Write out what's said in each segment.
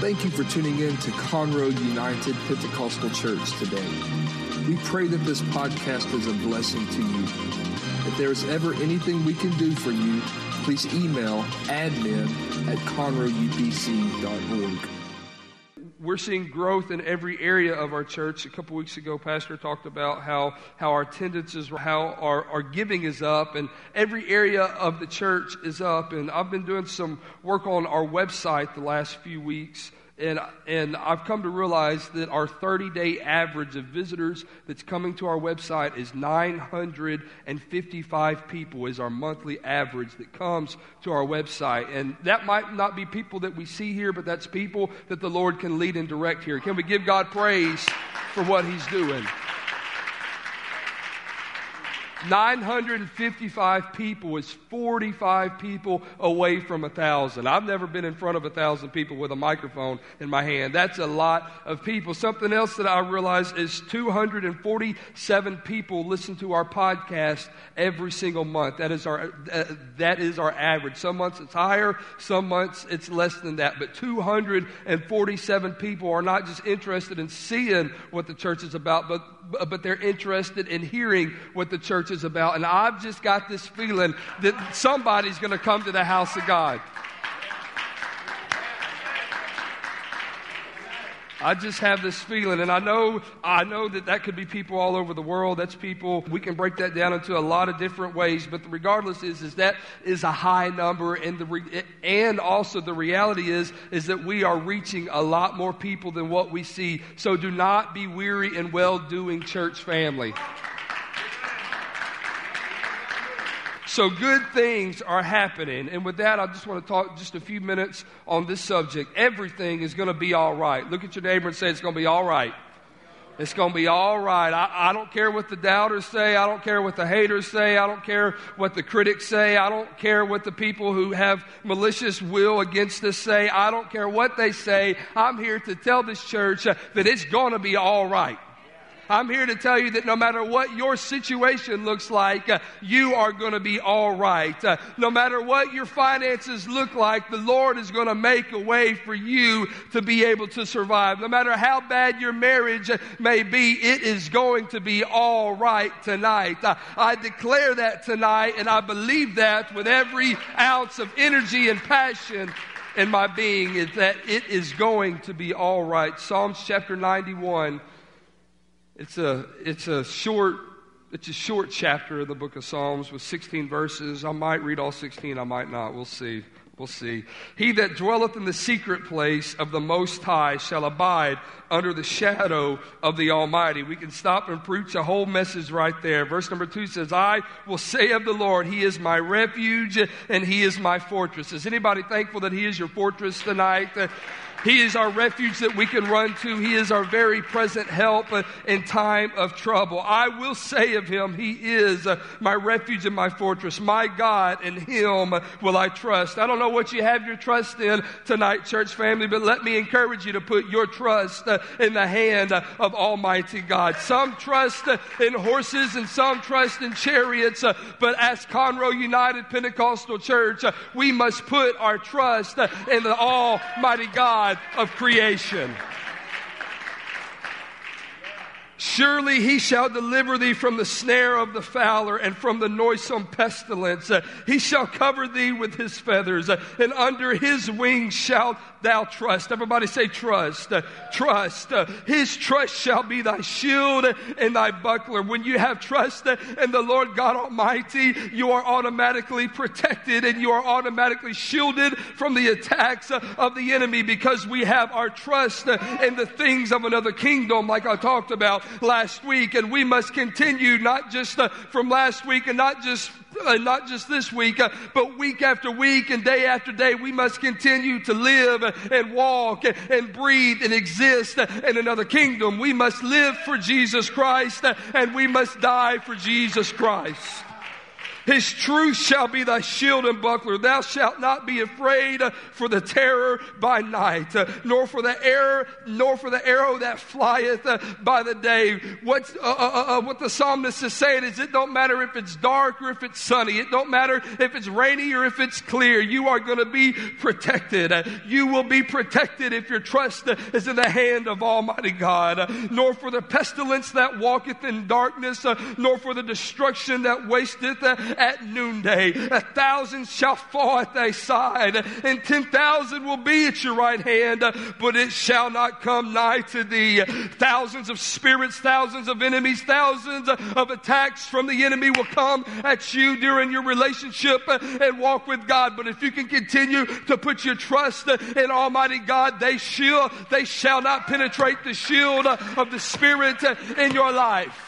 Thank you for tuning in to Conroe United Pentecostal Church today. We pray that this podcast is a blessing to you. If there is ever anything we can do for you, please email admin at conroeupc.org we're seeing growth in every area of our church. A couple weeks ago, Pastor talked about how, how our attendance is, how our, our giving is up, and every area of the church is up. And I've been doing some work on our website the last few weeks and, and I've come to realize that our 30 day average of visitors that's coming to our website is 955 people, is our monthly average that comes to our website. And that might not be people that we see here, but that's people that the Lord can lead and direct here. Can we give God praise for what He's doing? 955 people is 45 people away from a thousand. I've never been in front of a thousand people with a microphone in my hand. That's a lot of people. Something else that I realize is 247 people listen to our podcast every single month. That is our that is our average. Some months it's higher, some months it's less than that. But 247 people are not just interested in seeing what the church is about, but but they're interested in hearing what the church is about. And I've just got this feeling that somebody's going to come to the house of God. I just have this feeling, and I know, I know that that could be people all over the world. That's people. We can break that down into a lot of different ways, but regardless, is is that is a high number, and the and also the reality is is that we are reaching a lot more people than what we see. So do not be weary in well doing, church family. So good things are happening. And with that, I just want to talk just a few minutes on this subject. Everything is going to be all right. Look at your neighbor and say, It's going to be all right. It's going to be all right. I, I, don't care what the doubters say. I don't care what the haters say. I don't care what the critics say. I don't care what the people who have malicious will against us say. I don't care what they say. I'm here to tell this church that it's going to be all right. I'm here to tell you that no matter what your situation looks like, uh, you are going to be all right. Uh, no matter what your finances look like, the Lord is going to make a way for you to be able to survive. No matter how bad your marriage may be, it is going to be all right tonight. Uh, I declare that tonight, and I believe that with every ounce of energy and passion in my being is that it is going to be all right. Psalms chapter 91 it's a, it's a short, it's a short chapter of the book of Psalms with 16 verses. I might read all 16, I might not. We'll see. We'll see. He that dwelleth in the secret place of the Most High shall abide under the shadow of the Almighty. We can stop and preach a whole message right there. Verse number two says, I will say of the Lord, He is my refuge and He is my fortress. Is anybody thankful that He is your fortress tonight? He is our refuge that we can run to. He is our very present help in time of trouble. I will say of him, He is my refuge and my fortress. My God, in Him will I trust. I don't know what you have your trust in tonight, church family, but let me encourage you to put your trust in the hand of Almighty God. Some trust in horses and some trust in chariots, but as Conroe United Pentecostal Church, we must put our trust in the Almighty God Of creation. Surely he shall deliver thee from the snare of the fowler and from the noisome pestilence. He shall cover thee with his feathers, and under his wings shalt thou trust. Everybody say trust. Trust. His trust shall be thy shield and thy buckler. When you have trust in the Lord God Almighty, you are automatically protected and you are automatically shielded from the attacks of the enemy because we have our trust in the things of another kingdom, like I talked about last week, and we must continue not just uh, from last week and not just uh, not just this week, uh, but week after week and day after day, we must continue to live and walk and breathe and exist in another kingdom. We must live for Jesus Christ and we must die for Jesus Christ. His truth shall be thy shield and buckler. Thou shalt not be afraid for the terror by night, nor for the arrow, nor for the arrow that flieth by the day. What, uh, uh, uh, what the psalmist is saying is it don't matter if it's dark or if it's sunny. It don't matter if it's rainy or if it's clear. You are going to be protected. You will be protected if your trust is in the hand of Almighty God. Nor for the pestilence that walketh in darkness, nor for the destruction that wasteth at noonday. A thousand shall fall at thy side, and ten thousand will be at your right hand, but it shall not come nigh to thee. Thousands of spirits, thousands of enemies, thousands of attacks from the enemy will come at you during your relationship and walk with God. But if you can continue to put your trust in Almighty God, they shall, they shall not penetrate the shield of the Spirit in your life.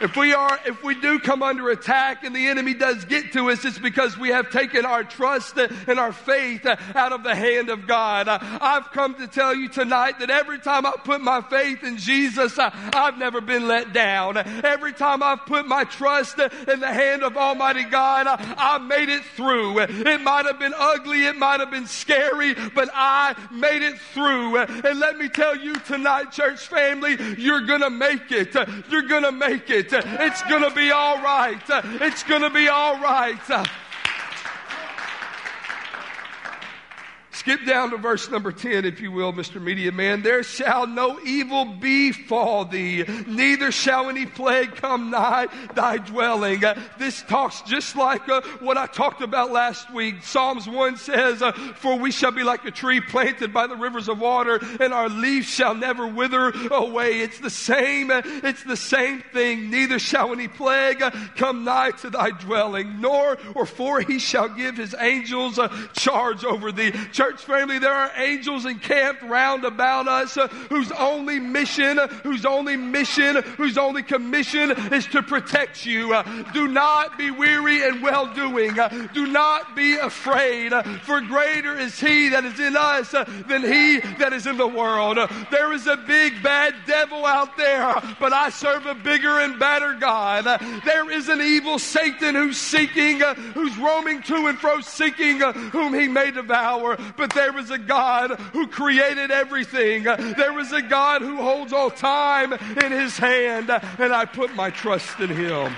If we are, if we do come under attack and the enemy does get to us, it's because we have taken our trust and our faith out of the hand of God. I've come to tell you tonight that every time I put my faith in Jesus, I've never been let down. Every time I've put my trust in the hand of Almighty God, I made it through. It might have been ugly, it might have been scary, but I made it through. And let me tell you tonight, church family, you're gonna make it. You're gonna make it. It's going to be all right. It's going to be all right. Skip down to verse number 10, if you will, Mr. Media Man. There shall no evil befall thee, neither shall any plague come nigh thy dwelling. Uh, this talks just like uh, what I talked about last week. Psalms 1 says, uh, For we shall be like a tree planted by the rivers of water, and our leaves shall never wither away. It's the same, uh, it's the same thing. Neither shall any plague uh, come nigh to thy dwelling, nor or for he shall give his angels uh, charge over thee. Church church family, there are angels encamped round about us uh, whose only mission, whose only mission, whose only commission is to protect you. Uh, do not be weary in well doing. Uh, do not be afraid, uh, for greater is He that is in us uh, than He that is in the world. Uh, there is a big bad devil out there, but I serve a bigger and better God. there is an evil Satan who's seeking, who's roaming to and fro seeking whom he may devour but there is a God who created everything. There is a God who holds all time in his hand, and I put my trust in him.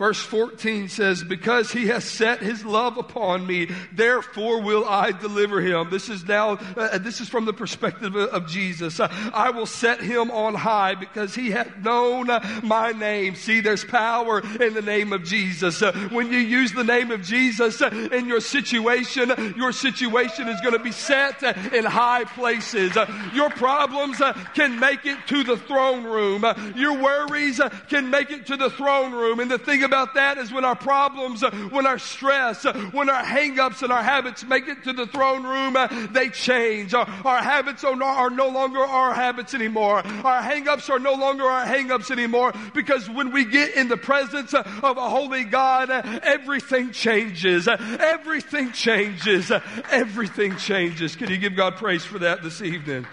Verse 14 says, Because he has set his love upon me, therefore will I deliver him. This is now, uh, this is from the perspective of, of Jesus. Uh, I will set him on high because he hath known uh, my name. See, there's power in the name of Jesus. Uh, when you use the name of Jesus uh, in your situation, your situation is going to be set uh, in high places. your problems can make it to the throne room. your worries can make it to the throne room. And the thing about that is when our problems, uh, when our stress, uh, when our hangups and our habits make it to the throne room, uh, they change. Our, our habits are no, are no longer our habits anymore. Our hangups are no longer our hangups anymore because when we get in the presence of a holy God, everything changes. Everything changes. Everything changes. Can you give God praise for that this evening?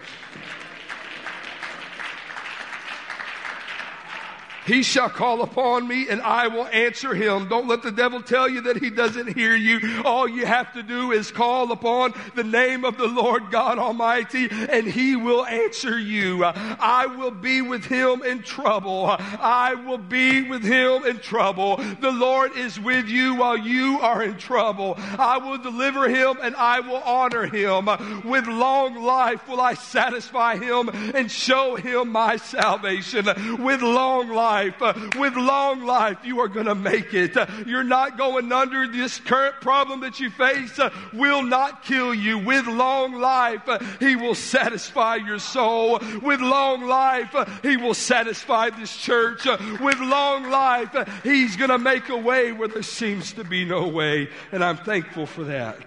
He shall call upon me and I will answer him. Don't let the devil tell you that he doesn't hear you. All you have to do is call upon the name of the Lord God Almighty and he will answer you. I will be with him in trouble. I will be with him in trouble. The Lord is with you while you are in trouble. I will deliver him and I will honor him. With long life will I satisfy him and show him my salvation. With long life life, with long life, you are going to make it. You're not going under this current problem that you face will not kill you. With long life, He will satisfy your soul. With long life, He will satisfy this church. With long life, He's going to make a way where there seems to be no way. And I'm thankful for that.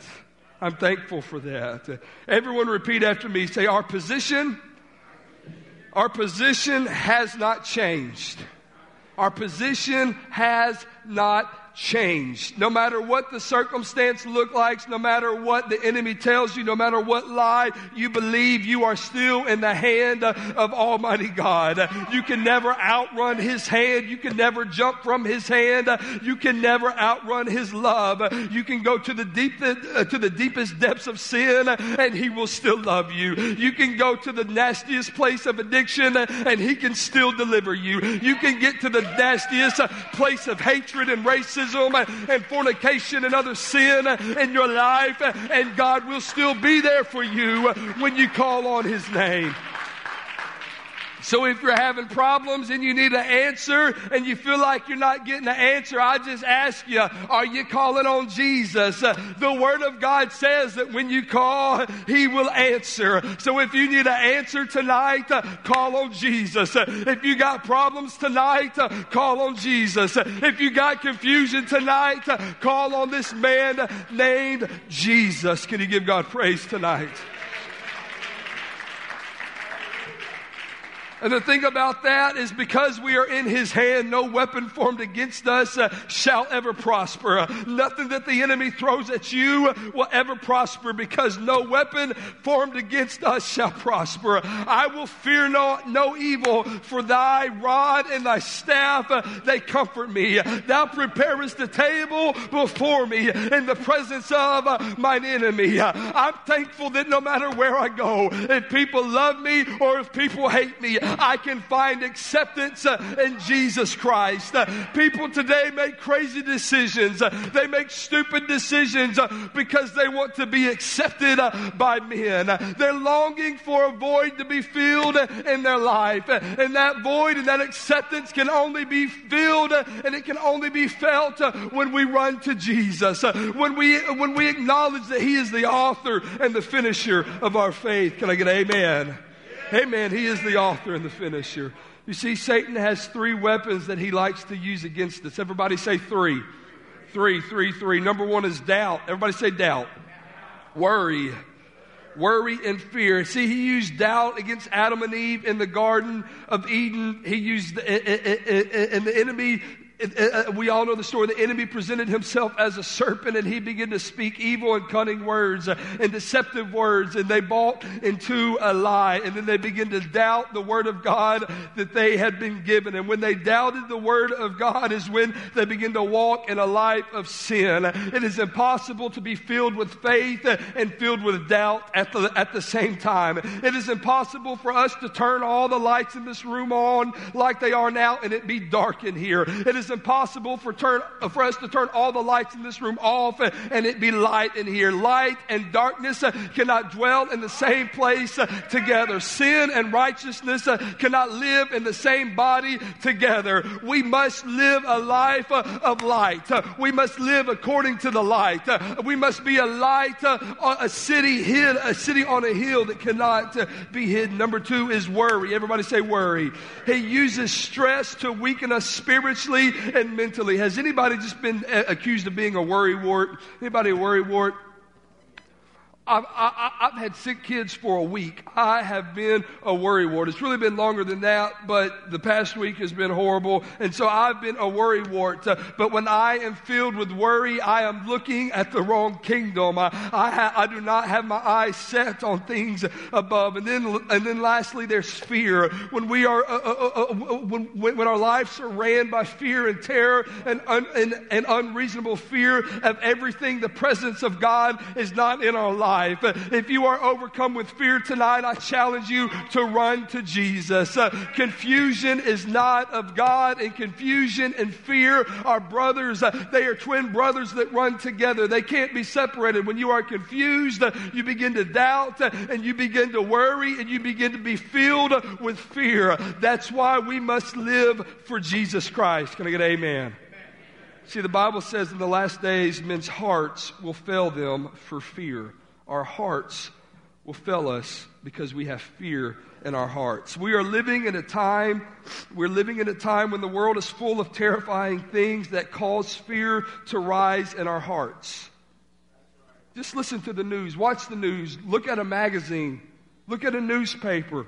I'm thankful for that. Everyone repeat after me. Say, our position, our position has not changed. Our position has not change. No matter what the circumstance looks like, no matter what the enemy tells you, no matter what lie you believe, you are still in the hand of Almighty God. You can never outrun His hand. You can never jump from His hand. You can never outrun His love. You can go to the deepest, uh, to the deepest depths of sin and He will still love you. You can go to the nastiest place of addiction and He can still deliver you. You can get to the nastiest place of hatred and racism and fornication and other sin in your life and God will still be there for you when you call on His name. So if you're having problems and you need an answer and you feel like you're not getting an answer, I just ask you, are you calling on Jesus? The Word of God says that when you call, He will answer. So if you need an answer tonight, call on Jesus. If you got problems tonight, call on Jesus. If you got confusion tonight, call on this man named Jesus. Can you give God praise tonight? And the thing about that is because we are in his hand, no weapon formed against us uh, shall ever prosper. Uh, nothing that the enemy throws at you will ever prosper because no weapon formed against us shall prosper. I will fear no, no evil for thy rod and thy staff, uh, they comfort me. Thou preparest the table before me in the presence of uh, mine enemy. Uh, I'm thankful that no matter where I go, if people love me or if people hate me, I can find acceptance uh, in Jesus Christ. Uh, people today make crazy decisions. Uh, they make stupid decisions uh, because they want to be accepted uh, by men. Uh, they're longing for a void to be filled in their life. And that void and that acceptance can only be filled and it can only be felt when we run to Jesus. When we, when we acknowledge that He is the author and the finisher of our faith. Can I get amen? Amen. He is the author and the finisher. You see, Satan has three weapons that he likes to use against us. Everybody say three. Three, three, three. Number one is doubt. Everybody say doubt. Worry. Worry and fear. See, he used doubt against Adam and Eve in the Garden of Eden. He used, eh, eh, eh, and the enemy we all know the story. The enemy presented himself as a serpent and he began to speak evil and cunning words and deceptive words. And they bought into a lie. And then they began to doubt the word of God that they had been given. And when they doubted the word of God is when they begin to walk in a life of sin. It is impossible to be filled with faith and filled with doubt at the, at the same time. It is impossible for us to turn all the lights in this room on like they are now and it be dark in here. It is impossible for, turn, for us to turn all the lights in this room off and, it be light in here. Light and darkness uh, cannot dwell in the same place uh, together. Sin and righteousness uh, cannot live in the same body together. We must live a life uh, of light. Uh, we must live according to the light. Uh, we must be a light, a city hid, a city on a hill that cannot be hidden. Number two is worry. Everybody say worry. He uses stress to weaken us spiritually and mentally. Has anybody just been accused of being a worry wart? Anybody a worry wart? I've, I, have had sick kids for a week. I have been a worry wart. It's really been longer than that, but the past week has been horrible. And so I've been a worry wart. Uh, but when I am filled with worry, I am looking at the wrong kingdom. I, I, ha, I do not have my eyes set on things above. And then, and then lastly, there's fear. When we are, uh, uh, uh, uh when, when our lives are ran by fear and terror and, un, and, and unreasonable fear of everything, the presence of God is not in our lives life. If you are overcome with fear tonight, I challenge you to run to Jesus. Uh, confusion is not of God, and confusion and fear are brothers. Uh, they are twin brothers that run together. They can't be separated. When you are confused, uh, you begin to doubt, uh, and you begin to worry, and you begin to be filled with fear. That's why we must live for Jesus Christ. Can I get amen? See, the Bible says in the last days, men's hearts will fail them for fear our hearts will fail us because we have fear in our hearts. We are living in a time, we're living in a time when the world is full of terrifying things that cause fear to rise in our hearts. Just listen to the news, watch the news, look at a magazine, look at a newspaper.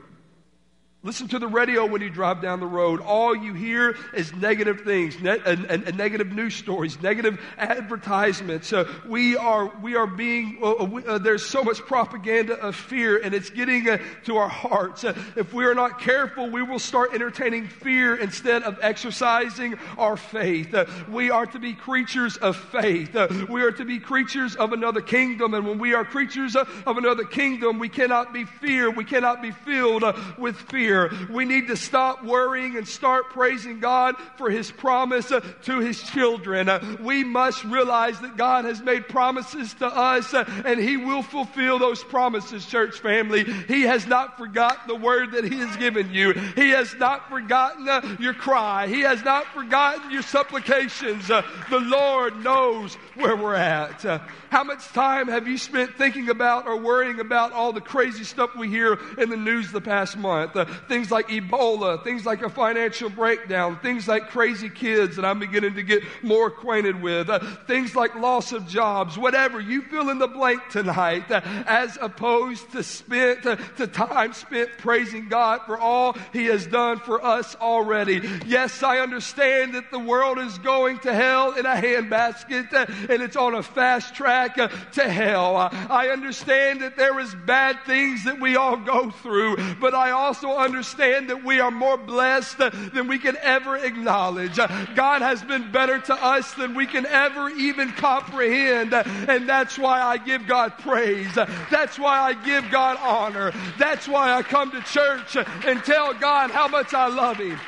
Listen to the radio when you drive down the road. All you hear is negative things, ne- and, and, and negative news stories, negative advertisements. Uh, we are we are being uh, uh we, uh, there's so much propaganda of fear, and it's getting uh, to our hearts. Uh, if we are not careful, we will start entertaining fear instead of exercising our faith. we are to be creatures of faith. we are to be creatures of another kingdom, and when we are creatures of another kingdom, we cannot be fear. We cannot be filled with fear fear. We need to stop worrying and start praising God for His promise uh, to His children. Uh, we must realize that God has made promises to us uh, and He will fulfill those promises, church family. He has not forgotten the word that He has given you. He has not forgotten uh, your cry. He has not forgotten your supplications. Uh, the Lord knows where we're at. Uh, how much time have you spent thinking about or worrying about all the crazy stuff we hear in the news the past month? Things like Ebola, things like a financial breakdown, things like crazy kids that I'm beginning to get more acquainted with, uh, things like loss of jobs, whatever. You fill in the blank tonight uh, as opposed to spent uh, to time spent praising God for all He has done for us already. Yes, I understand that the world is going to hell in a handbasket uh, and it's on a fast track uh, to hell. I understand that there is bad things that we all go through, but I also understand that we are more blessed than we can ever acknowledge. God has been better to us than we can ever even comprehend, and that's why I give God praise. That's why I give God honor. That's why I come to church and tell God how much I love Him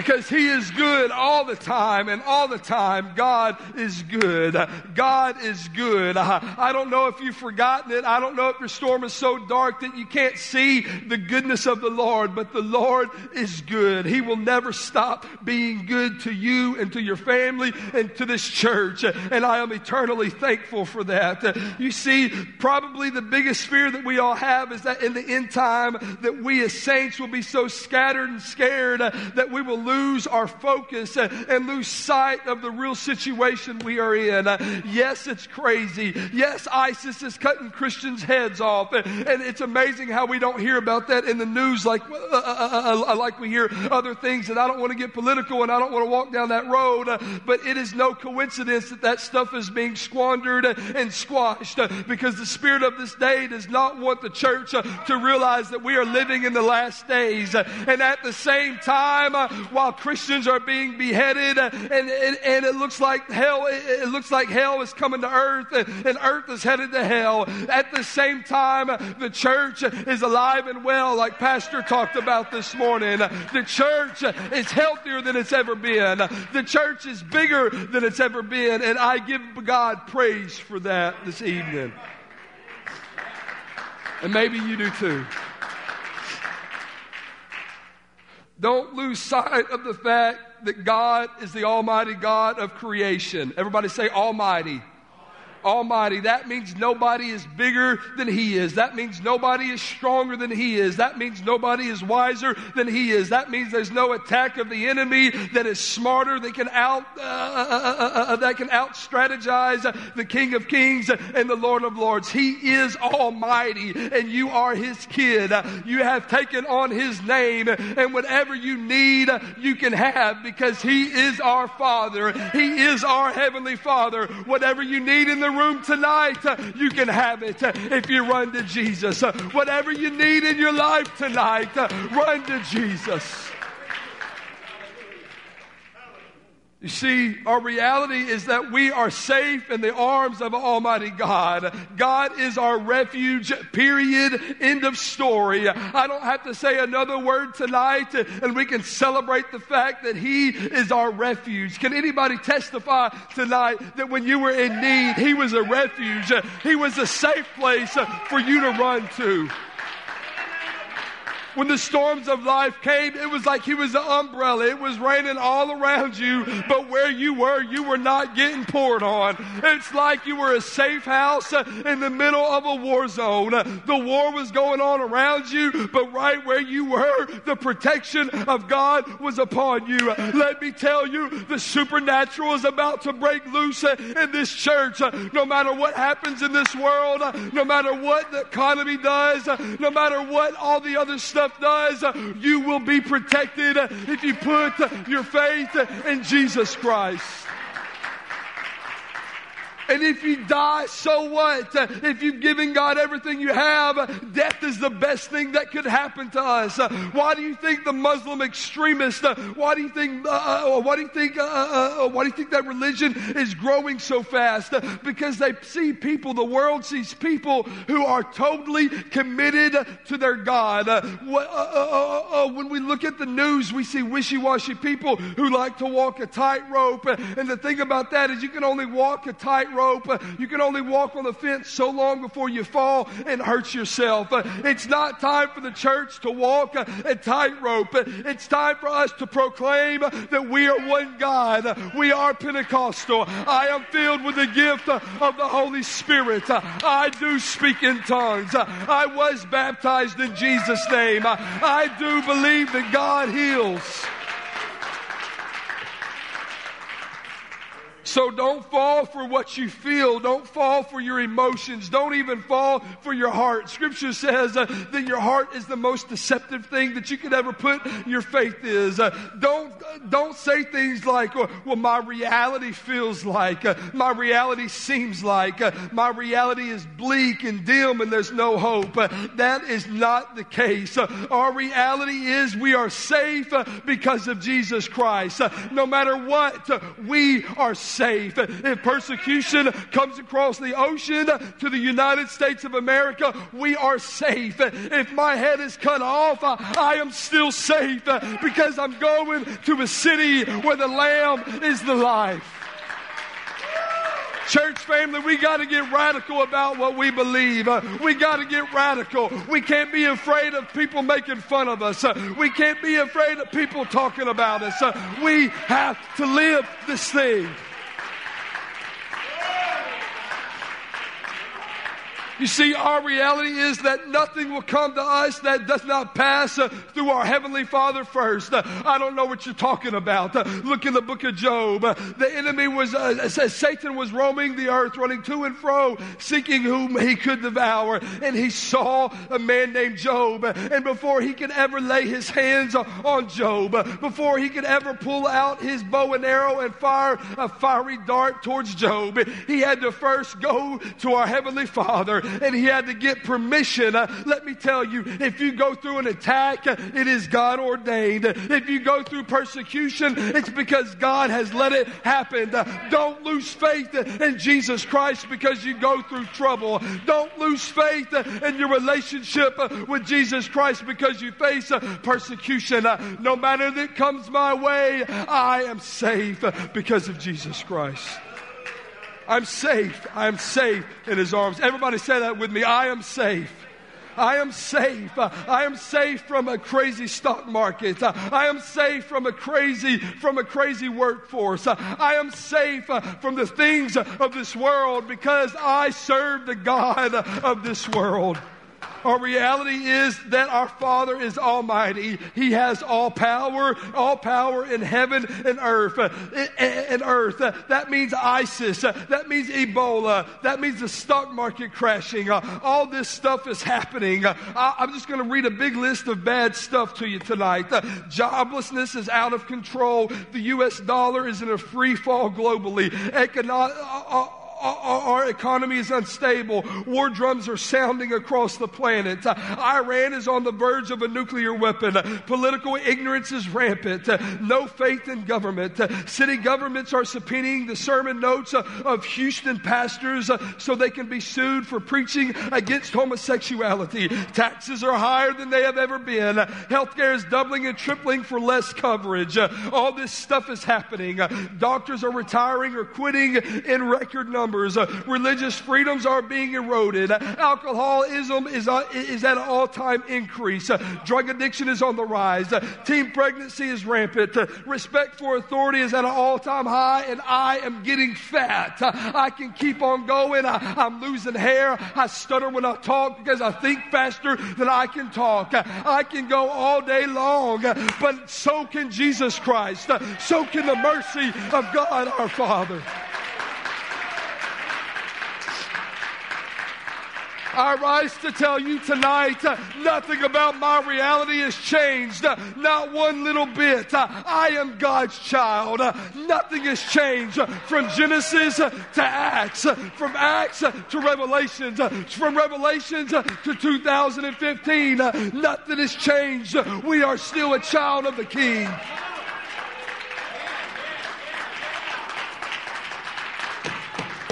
because He is good all the time, and all the time, God is good. God is good. I don't know if you've forgotten it. I don't know if your storm is so dark that you can't see the goodness of the Lord, but the Lord is good. He will never stop being good to you and to your family and to this church, and I am eternally thankful for that. You see, probably the biggest fear that we all have is that in the end time that we as saints will be so scattered and scared that we will lose our focus and lose sight of the real situation we are in. Yes, it's crazy. Yes, ISIS is cutting Christians' heads off. And it's amazing how we don't hear about that in the news like, uh, uh, uh, like we hear other things. And I don't want to get political and I don't want to walk down that road. But it is no coincidence that that stuff is being squandered and squashed because the spirit of this day does not want the church to realize that we are living in the last days. And at the same time, while Christians are being beheaded and, and, and it looks like hell, it, looks like hell is coming to earth and earth is headed to hell. At the same time, the church is alive and well, like Pastor talked about this morning. The church is healthier than it's ever been. The church is bigger than it's ever been. And I give God praise for that this evening. And maybe you do too. Don't lose sight of the fact that God is the Almighty God of creation. Everybody say Almighty. Almighty. That means nobody is bigger than He is. That means nobody is stronger than He is. That means nobody is wiser than He is. That means there's no attack of the enemy that is smarter that can out uh, uh, uh, that can out strategize the King of Kings and the Lord of Lords. He is Almighty, and you are His kid. You have taken on His name, and whatever you need, you can have because He is our Father. He is our Heavenly Father. Whatever you need in the room tonight, you can have it if you run to Jesus. Whatever you need in your life tonight, run to Jesus. You see, our reality is that we are safe in the arms of Almighty God. God is our refuge, period. End of story. I don't have to say another word tonight and we can celebrate the fact that He is our refuge. Can anybody testify tonight that when you were in need, He was a refuge? He was a safe place for you to run to. When the storms of life came, it was like he was an umbrella. It was raining all around you, but where you were, you were not getting poured on. It's like you were a safe house in the middle of a war zone. The war was going on around you, but right where you were, the protection of God was upon you. Let me tell you, the supernatural is about to break loose in this church. No matter what happens in this world, no matter what the economy does, no matter what all the other stuff stuff does, you will be protected if you put your faith in Jesus Christ. And if you die, so what? If you've given God everything you have, death is the best thing that could happen to us. Why do you think the Muslim extremists? Why do you think? Uh, uh why do you think? Uh, uh, uh, why do you think that religion is growing so fast? Because they see people. The world sees people who are totally committed to their God. When we look at the news, we see wishy-washy people who like to walk a tightrope. And the thing about that is, you can only walk a tightrope rope. You can only walk on the fence so long before you fall and hurt yourself. It's not time for the church to walk a tightrope. It's time for us to proclaim that we are one God. We are Pentecostal. I am filled with the gift of the Holy Spirit. I do speak in tongues. I was baptized in Jesus' name. I do believe that God heals. So don't fall for what you feel. Don't fall for your emotions. Don't even fall for your heart. Scripture says uh, that your heart is the most deceptive thing that you could ever put your faith is. Uh, don't, don't say things like, well, well my reality feels like, uh, my reality seems like, uh, my reality is bleak and dim and there's no hope. Uh, that is not the case. Uh, our reality is we are safe because of Jesus Christ. no matter what, we are safe safe. If persecution comes across the ocean to the United States of America, we are safe. If my head is cut off, I am still safe because I'm going to a city where the Lamb is the life. Church family, we got to get radical about what we believe. We got to get radical. We can't be afraid of people making fun of us. We can't be afraid of people talking about us. We have to live this thing. You see, our reality is that nothing will come to us that does not pass uh, through our Heavenly Father first. Uh, I don't know what you're talking about. Uh, look in the book of Job. Uh, the enemy was, uh, says Satan was roaming the earth, running to and fro, seeking whom he could devour. And he saw a man named Job. And before he could ever lay his hands on Job, before he could ever pull out his bow and arrow and fire a fiery dart towards Job, he had to first go to our Heavenly Father and he had to get permission. Uh, let me tell you, if you go through an attack, it is God ordained. If you go through persecution, it's because God has let it happen. Uh, don't lose faith in Jesus Christ because you go through trouble. Don't lose faith in your relationship with Jesus Christ because you face persecution. Uh, no matter that comes my way, I am safe because of Jesus Christ. I'm safe. I am safe in his arms. Everybody say that with me. I am safe. I am safe. I am safe from a crazy stock market. I am safe from a crazy from a crazy workforce. I am safe from the things of this world because I serve the God of this world. Our reality is that our Father is almighty. He has all power, all power in heaven and earth. Eh, eh, and earth. That means ISIS. That means Ebola. That means the stock market crashing. All this stuff is happening. I'm just going to read a big list of bad stuff to you tonight. Joblessness is out of control. The U.S. dollar is in a free fall globally. Economic uh, uh, our economy is unstable. War drums are sounding across the planet. Iran is on the verge of a nuclear weapon. Political ignorance is rampant. No faith in government. City governments are subpoenaing the sermon notes of Houston pastors so they can be sued for preaching against homosexuality. Taxes are higher than they have ever been. Healthcare is doubling and tripling for less coverage. All this stuff is happening. Doctors are retiring or quitting in record numbers numbers. Uh, religious freedoms are being eroded. Alcoholism is, uh, is at an all time increase. Uh, drug addiction is on the rise. Uh, teen pregnancy is rampant. Respect for authority is at an all time high, and I am getting fat. I can keep on going. I, I'm losing hair. I stutter when I talk because I think faster than I can talk. I can go all day long, but so can Jesus Christ. So can the mercy of God our Father. I rise to tell you tonight uh, nothing about my reality has changed. Uh, not one little bit. Uh, I am God's child. Uh, nothing has changed uh, from Genesis uh, to Acts, from Acts to Revelations, from Revelations to 2015. nothing has changed. we are still a child of the King.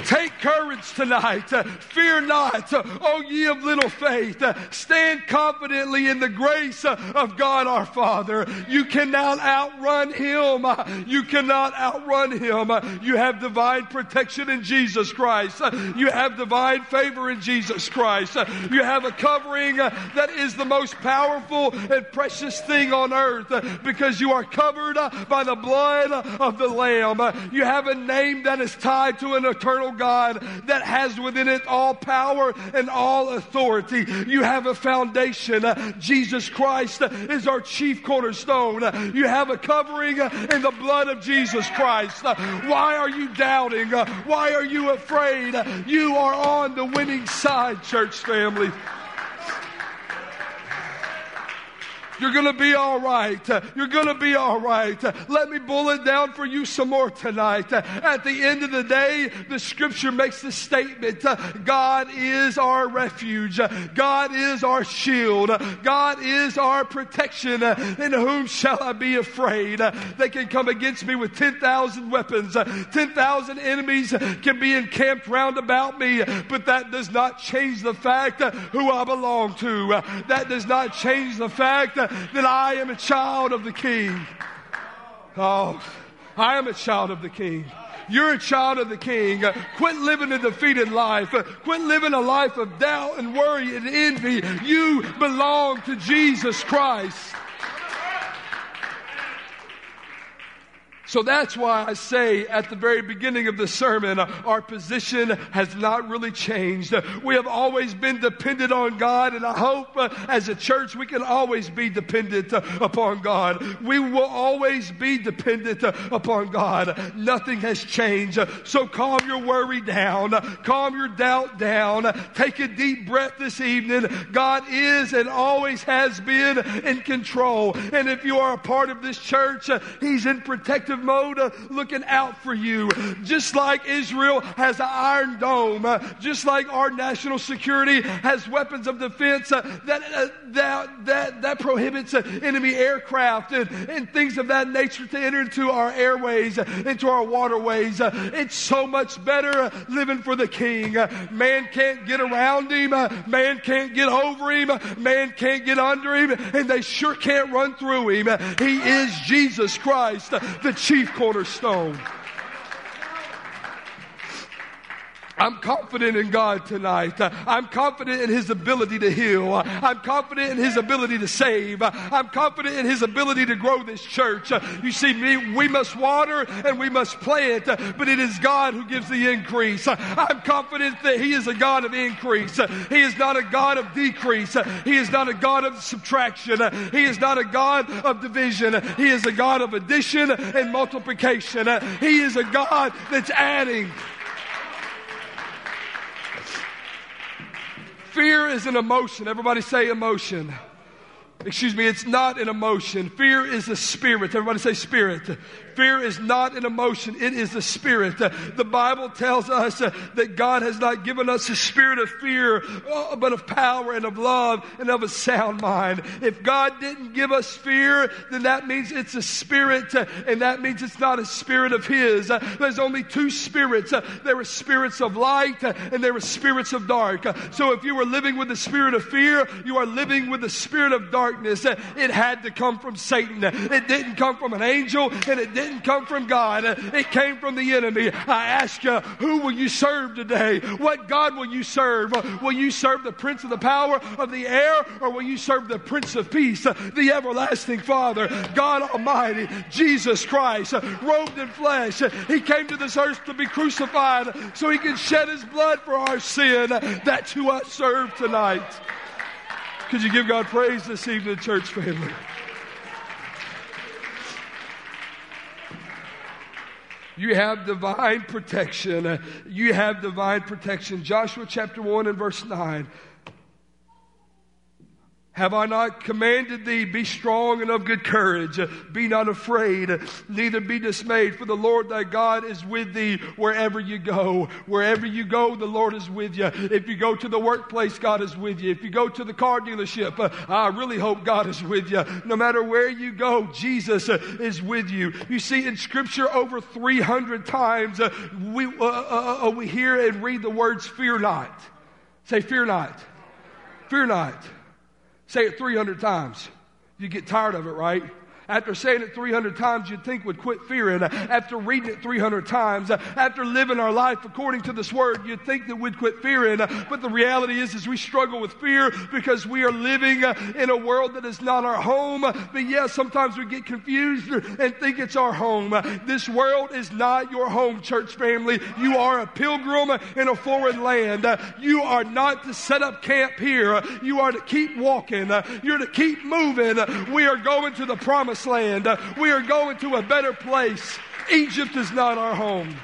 Take courage tonight. Fear not, O ye of little faith. Stand confidently in the grace of God our Father. You cannot outrun Him. You cannot outrun Him. You have divine protection in Jesus Christ. You have divine favor in Jesus Christ. You have a covering that is the most powerful and precious thing on earth because you are covered by the blood of the Lamb. You have a name that is tied to an eternal God that has within it all power and all authority. You have a foundation. Jesus Christ is our chief cornerstone. You have a covering in the blood of Jesus Christ. Why are you doubting? Why are you afraid? You are on the winning side, church family. You're going to be all right. You're going to be all right. Let me boil it down for you some more tonight. At the end of the day, the scripture makes the statement God is our refuge. God is our shield. God is our protection. In whom shall I be afraid? They can come against me with 10,000 weapons. 10,000 enemies can be encamped round about me, but that does not change the fact who I belong to. That does not change the fact that I am a child of the King. Oh, I am a child of the King. You're a child of the King. Quit living a defeated life. Quit living a life of doubt and worry and envy. You belong to Jesus Christ. So that's why I say at the very beginning of the sermon, our position has not really changed. We have always been dependent on God, and I hope uh, as a church we can always be dependent uh, upon God. We will always be dependent uh, upon God. Nothing has changed. So calm your worry down, calm your doubt down, take a deep breath this evening. God is and always has been in control. And if you are a part of this church, He's in protective protective mode, looking out for you. Just like Israel has an iron dome, uh, just like our national security has weapons of defense uh, that, uh, that, that, that prohibits uh, enemy aircraft and, and things of that nature to enter into our airways, uh, into our waterways. Uh, it's so much better living for the King. man can't get around him, man can't get over him, man can't get under him, and they sure can't run through him. He is Jesus Christ, the chief cornerstone. I'm confident in God tonight. I'm confident in His ability to heal. I'm confident in His ability to save. I'm confident in His ability to grow this church. You see, we must water and we must plant, but it is God who gives the increase. I'm confident that He is a God of increase. He is not a God of decrease. He is not a God of subtraction. He is not a God of division. He is a God of addition and multiplication. He is a God that's adding. Fear is an emotion. Everybody say emotion. Excuse me, it's not an emotion. Fear is a spirit. Everybody say spirit. Fear is not an emotion, it is a spirit. The Bible tells us uh, that God has not given us a spirit of fear, uh, but of power and of love and of a sound mind. If God didn't give us fear, then that means it's a spirit, uh, and that means it's not a spirit of His. Uh, there's only two spirits there are spirits of light, and there are spirits of dark. So if you are living with the spirit of fear, you are living with the spirit of dark darkness. It had to come from Satan. It didn't come from an angel and it didn't come from God. It came from the enemy. I ask you, who will you serve today? What God will you serve? Will you serve the prince of the power of the air or will you serve the prince of peace, the everlasting Father, God Almighty, Jesus Christ, robed in flesh? He came to this earth to be crucified so he can shed his blood for our sin. That's who I serve tonight. Could you give God praise this evening, church family? You have divine protection. You have divine protection. Joshua chapter 1 and verse 9. Have I not commanded thee, be strong and of good courage, be not afraid, neither be dismayed, for the Lord thy God is with thee wherever you go. Wherever you go, the Lord is with you. If you go to the workplace, God is with you. If you go to the car dealership, uh, I really hope God is with you. No matter where you go, Jesus uh, is with you. You see, in Scripture, over 300 times, uh, we, uh, uh, we hear and read the words, fear not. Say, fear not. Fear not. Say it 300 times. You get tired of it, right? After saying it 300 times, you'd think would quit fearing. After reading it 300 times, after living our life according to this word, you'd think that we'd quit fearing. But the reality is, is we struggle with fear because we are living in a world that is not our home. But yes, sometimes we get confused and think it's our home. This world is not your home, church family. You are a pilgrim in a foreign land. You are not to set up camp here. You are to keep walking. You're to keep moving. We are going to the promised promised land. Uh, we are going to a better place. Egypt is not our home.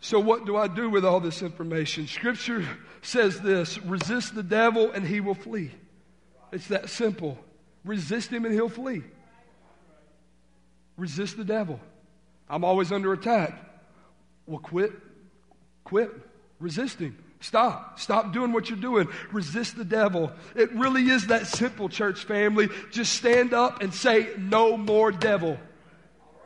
So, what do I do with all this information? Scripture says this resist the devil and he will flee. It's that simple. Resist him and he'll flee. Resist the devil. I'm always under attack. Well, quit. Quit. Resist him. Stop. Stop doing what you're doing. Resist the devil. It really is that simple, church family. Just stand up and say, No more devil.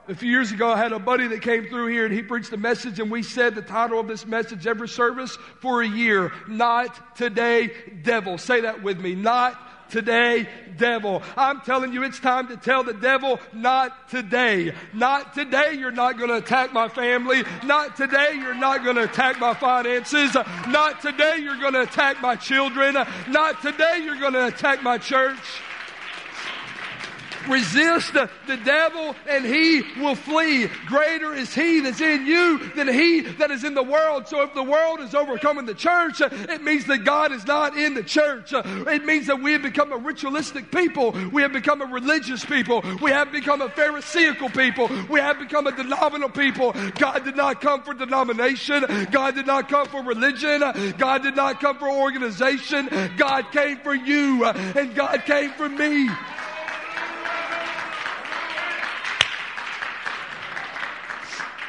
A few years ago, I had a buddy that came through here and he preached a message, and we said the title of this message every service for a year Not Today, Devil. Say that with me. Not today, devil. I'm telling you, it's time to tell the devil, not today. Not today, you're not going to attack my family. Not today, you're not going to attack my finances. Not today, you're going to attack my children. Not today, you're going to attack my church. Resist the, the devil and he will flee. Greater is he that's in you than he that is in the world. So if the world is overcoming the church, it means that God is not in the church. It means that we have become a ritualistic people. We have become a religious people. We have become a Pharisaical people. We have become a denominational people. God did not come for denomination. God did not come for religion. God did not come for organization. God came for you and God came for me.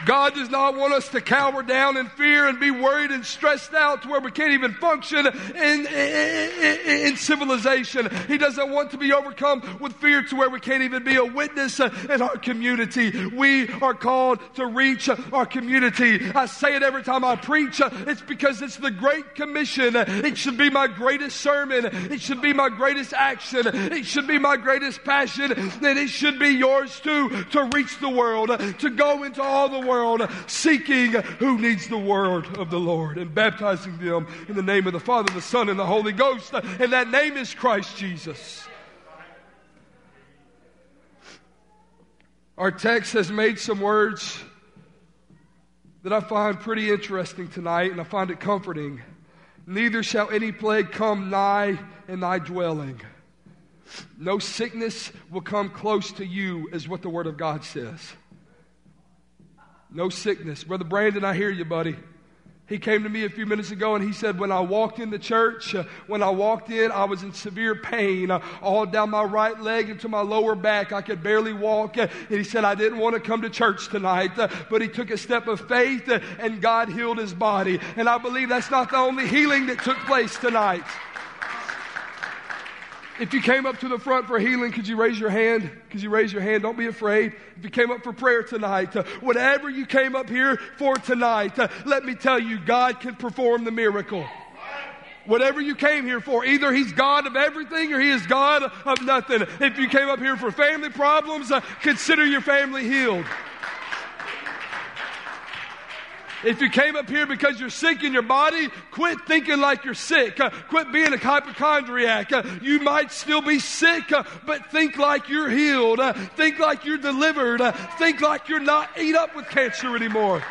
God does not want us to cower down in fear and be worried and stressed out to where we can't even function in, in, in, civilization. He doesn't want to be overcome with fear to where we can't even be a witness in our community. We are called to reach our community. I say it every time I preach. It's because it's the Great Commission. It should be my greatest sermon. It should be my greatest action. It should be my greatest passion. And it should be yours too to reach the world, to go into all the world world, seeking who needs the word of the Lord and baptizing them in the name of the Father, the Son, and the Holy Ghost. And that name is Christ Jesus. Our text has made some words that I find pretty interesting tonight, and I find it comforting. Neither shall any plague come nigh in thy dwelling. No sickness will come close to you, is what the Word of God says. No sickness. Brother Brandon, I hear you, buddy. He came to me a few minutes ago and he said, When I walked in the church, uh, when I walked in, I was in severe pain uh, all down my right leg into my lower back. I could barely walk. Uh, and he said, I didn't want to come to church tonight. Uh, but he took a step of faith uh, and God healed his body. And I believe that's not the only healing that took place tonight. If you came up to the front for healing, could you raise your hand? Could you raise your hand? Don't be afraid. If you came up for prayer tonight, uh, whatever you came up here for tonight, uh, let me tell you, God can perform the miracle. Whatever you came here for, either He's God of everything or He is God of nothing. If you came up here for family problems, uh, consider your family healed. If you came up here because you're sick in your body, quit thinking like you're sick. Uh, quit being a hypochondriac. Uh, you might still be sick, uh, but think like you're healed. Uh, think like you're delivered. Uh, think like you're not eat up with cancer anymore.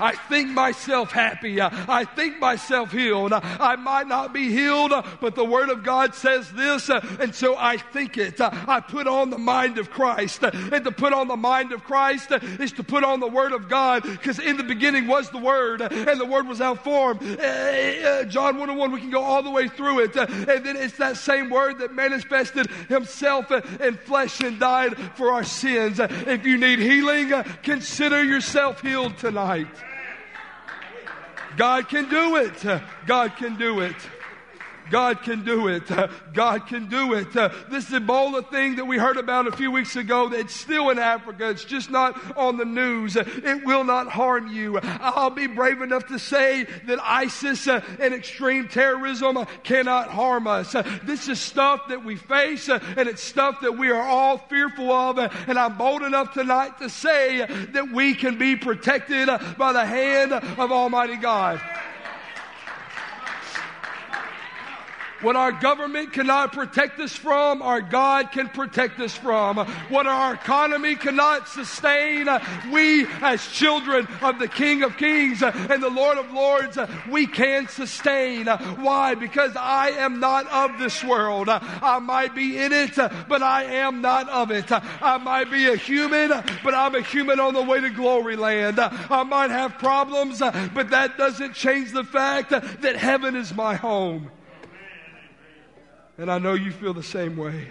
I think myself happy. I think myself healed. I might not be healed, but the Word of God says this, and so I think it. I put on the mind of Christ. And to put on the mind of Christ is to put on the Word of God, because in the beginning was the Word, and the Word was out form. Eh, eh, John 1 1, we can go all the way through it. And then it's that same Word that manifested Himself in flesh and died for our sins. If you need healing, consider yourself healed tonight. God can do it. God can do it. God can do it. God can do it. This Ebola thing that we heard about a few weeks ago, it's still in Africa. It's just not on the news. It will not harm you. I'll be brave enough to say that ISIS and extreme terrorism cannot harm us. This is stuff that we face and it's stuff that we are all fearful of. And I'm bold enough tonight to say that we can be protected by the hand of Almighty God. What our government cannot protect us from, our God can protect us from. What our economy cannot sustain, we as children of the King of Kings and the Lord of Lords, we can sustain. Why? Because I am not of this world. I might be in it, but I am not of it. I might be a human, but I'm a human on the way to glory land. I might have problems, but that doesn't change the fact that heaven is my home. And I know you feel the same way.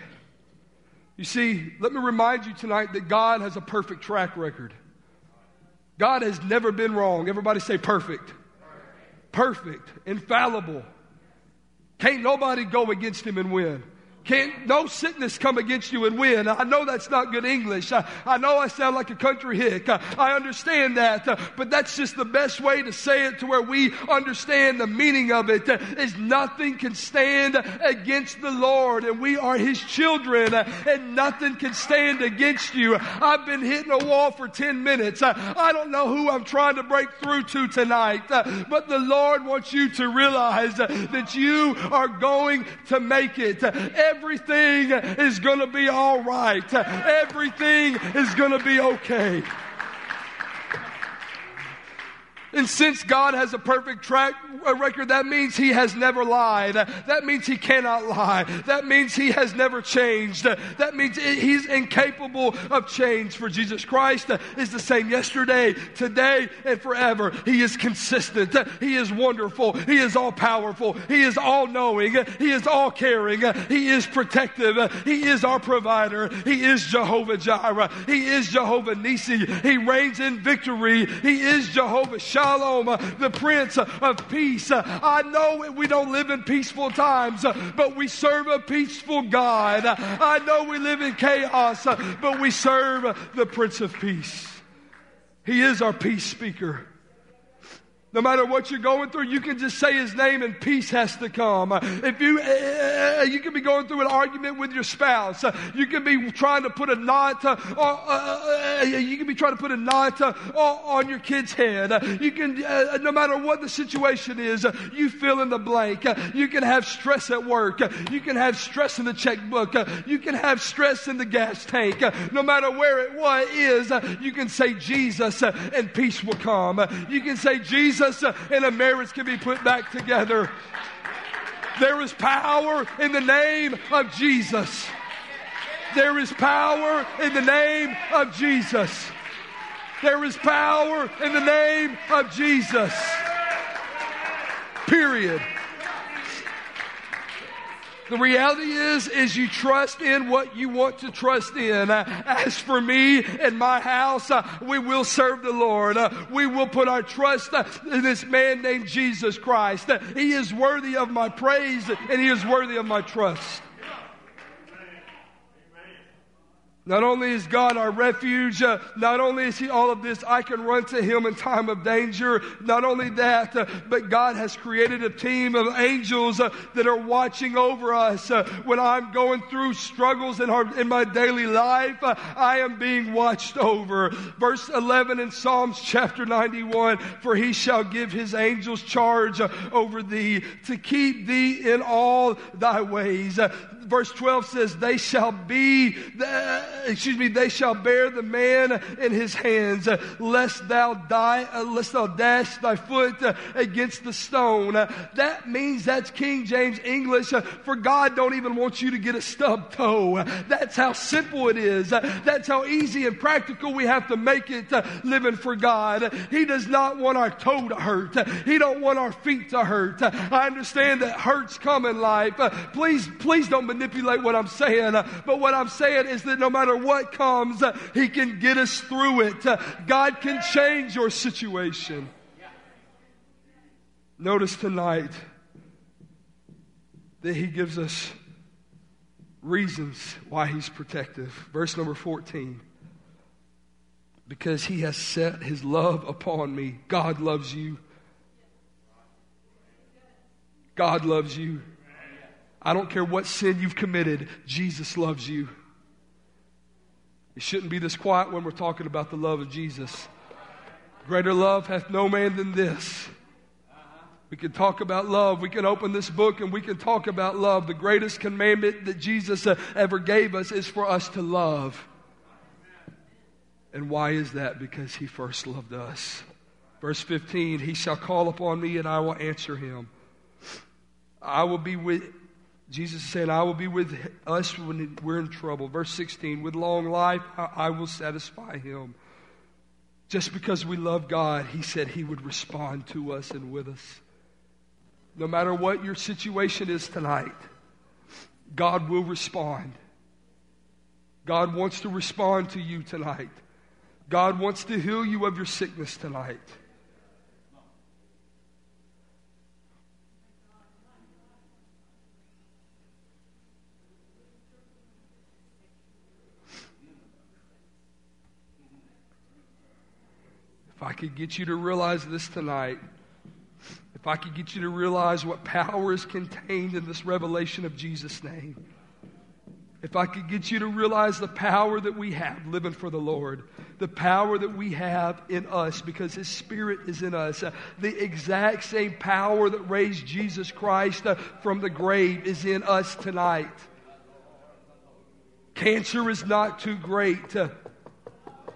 You see, let me remind you tonight that God has a perfect track record. God has never been wrong. Everybody say perfect. Perfect, infallible. Can't nobody go against him and win. Can't no sickness come against you and win. I know that's not good English. I, I know I sound like a country hick. I, I understand that. Uh, but that's just the best way to say it to where we understand the meaning of it. Uh, is nothing can stand against the Lord and we are his children uh, and nothing can stand against you. I've been hitting a wall for 10 minutes. I don't know who I'm trying to break through to tonight, but the Lord wants you to realize that you are going to make it. Every everything is going to be all right. Everything is going to be okay. And since God has a perfect track record, that means He has never lied. That means He cannot lie. That means He has never changed. That means He's incapable of change. For Jesus Christ is the same yesterday, today, and forever. He is consistent. He is wonderful. He is all powerful. He is all knowing. He is all caring. He is protective. He is our provider. He is Jehovah Jireh. He is Jehovah Nisi. He reigns in victory. He is Jehovah Shalom. Shalom, uh, the Prince of Peace. Uh, I know we don't live in peaceful times, uh, but we serve a peaceful God. I know we live in chaos, but we serve the Prince of Peace. He is our peace speaker. No matter what you're going through, you can just say his name and peace has to come. If you, uh, you can be going through an argument with your spouse. You can be trying to put a knot, uh, uh, uh you can be trying to put a knot uh, on your kid's head. You can, no matter what the situation is, you fill in the blank. You can have stress at work. You can have stress in the checkbook. You can have stress in the gas tank. No matter where it is, you can say Jesus and peace will come. You can say Jesus Jesus and a marriage can be put back together. There is power in the name of Jesus. There is power in the name of Jesus. There is power in the name of Jesus. Period. The reality is, is you trust in what you want to trust in. Uh, as for me and my house, uh, we will serve the Lord. Uh, we will put our trust in this man named Jesus Christ. He is worthy of my praise and he is worthy of my trust. Not only is God our refuge, uh, not only is He all of this, I can run to Him in time of danger. Not only that, uh, but God has created a team of angels uh, that are watching over us. Uh, when I'm going through struggles in, our, in my daily life, uh, I am being watched over. Verse 11 in Psalms chapter 91 For He shall give His angels charge uh, over thee to keep thee in all thy ways verse 12 says, They shall be, the, excuse me, they shall bear the man in his hands, lest thou die, lest thou dash thy foot against the stone. that means that's King James English for God don't even want you to get a stub toe. That's how simple it is. that's how easy and practical we have to make it living for God. He does not want our toe to hurt. He don't want our feet to hurt. I understand that hurts come in life. please, please don't manipulate what I'm saying. Uh, but what I'm saying is that no matter what comes, uh, He can get us through it. Uh, God can change your situation. Notice tonight that He gives us reasons why He's protective. Verse number 14 because he has set his love upon me. God loves you. God loves you. I don't care what sin you've committed, Jesus loves you. It shouldn't be this quiet when we're talking about the love of Jesus. Greater love hath no man than this. We can talk about love. We can open this book and we can talk about love. The greatest commandment that Jesus uh, ever gave us is for us to love. And why is that? Because he first loved us. Verse 15, he shall call upon me and I will answer him. I will be with Jesus said, I will be with us when we're in trouble. Verse 16, with long life, I will satisfy him. Just because we love God, he said he would respond to us and with us. No matter what your situation is tonight, God will respond. God wants to respond to you tonight. God wants to heal you of your sickness tonight. If I could get you to realize this tonight, if I could get you to realize what power is contained in this revelation of Jesus' name, if I could get you to realize the power that we have living for the Lord, the power that we have in us because His Spirit is in us, uh, the exact same power that raised Jesus Christ uh, from the grave is in us tonight. Cancer is not too great. Uh,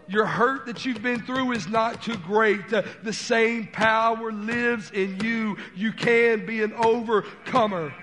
your hurt that you've been through is not too great. Uh, the same power lives in you. You can be an overcomer.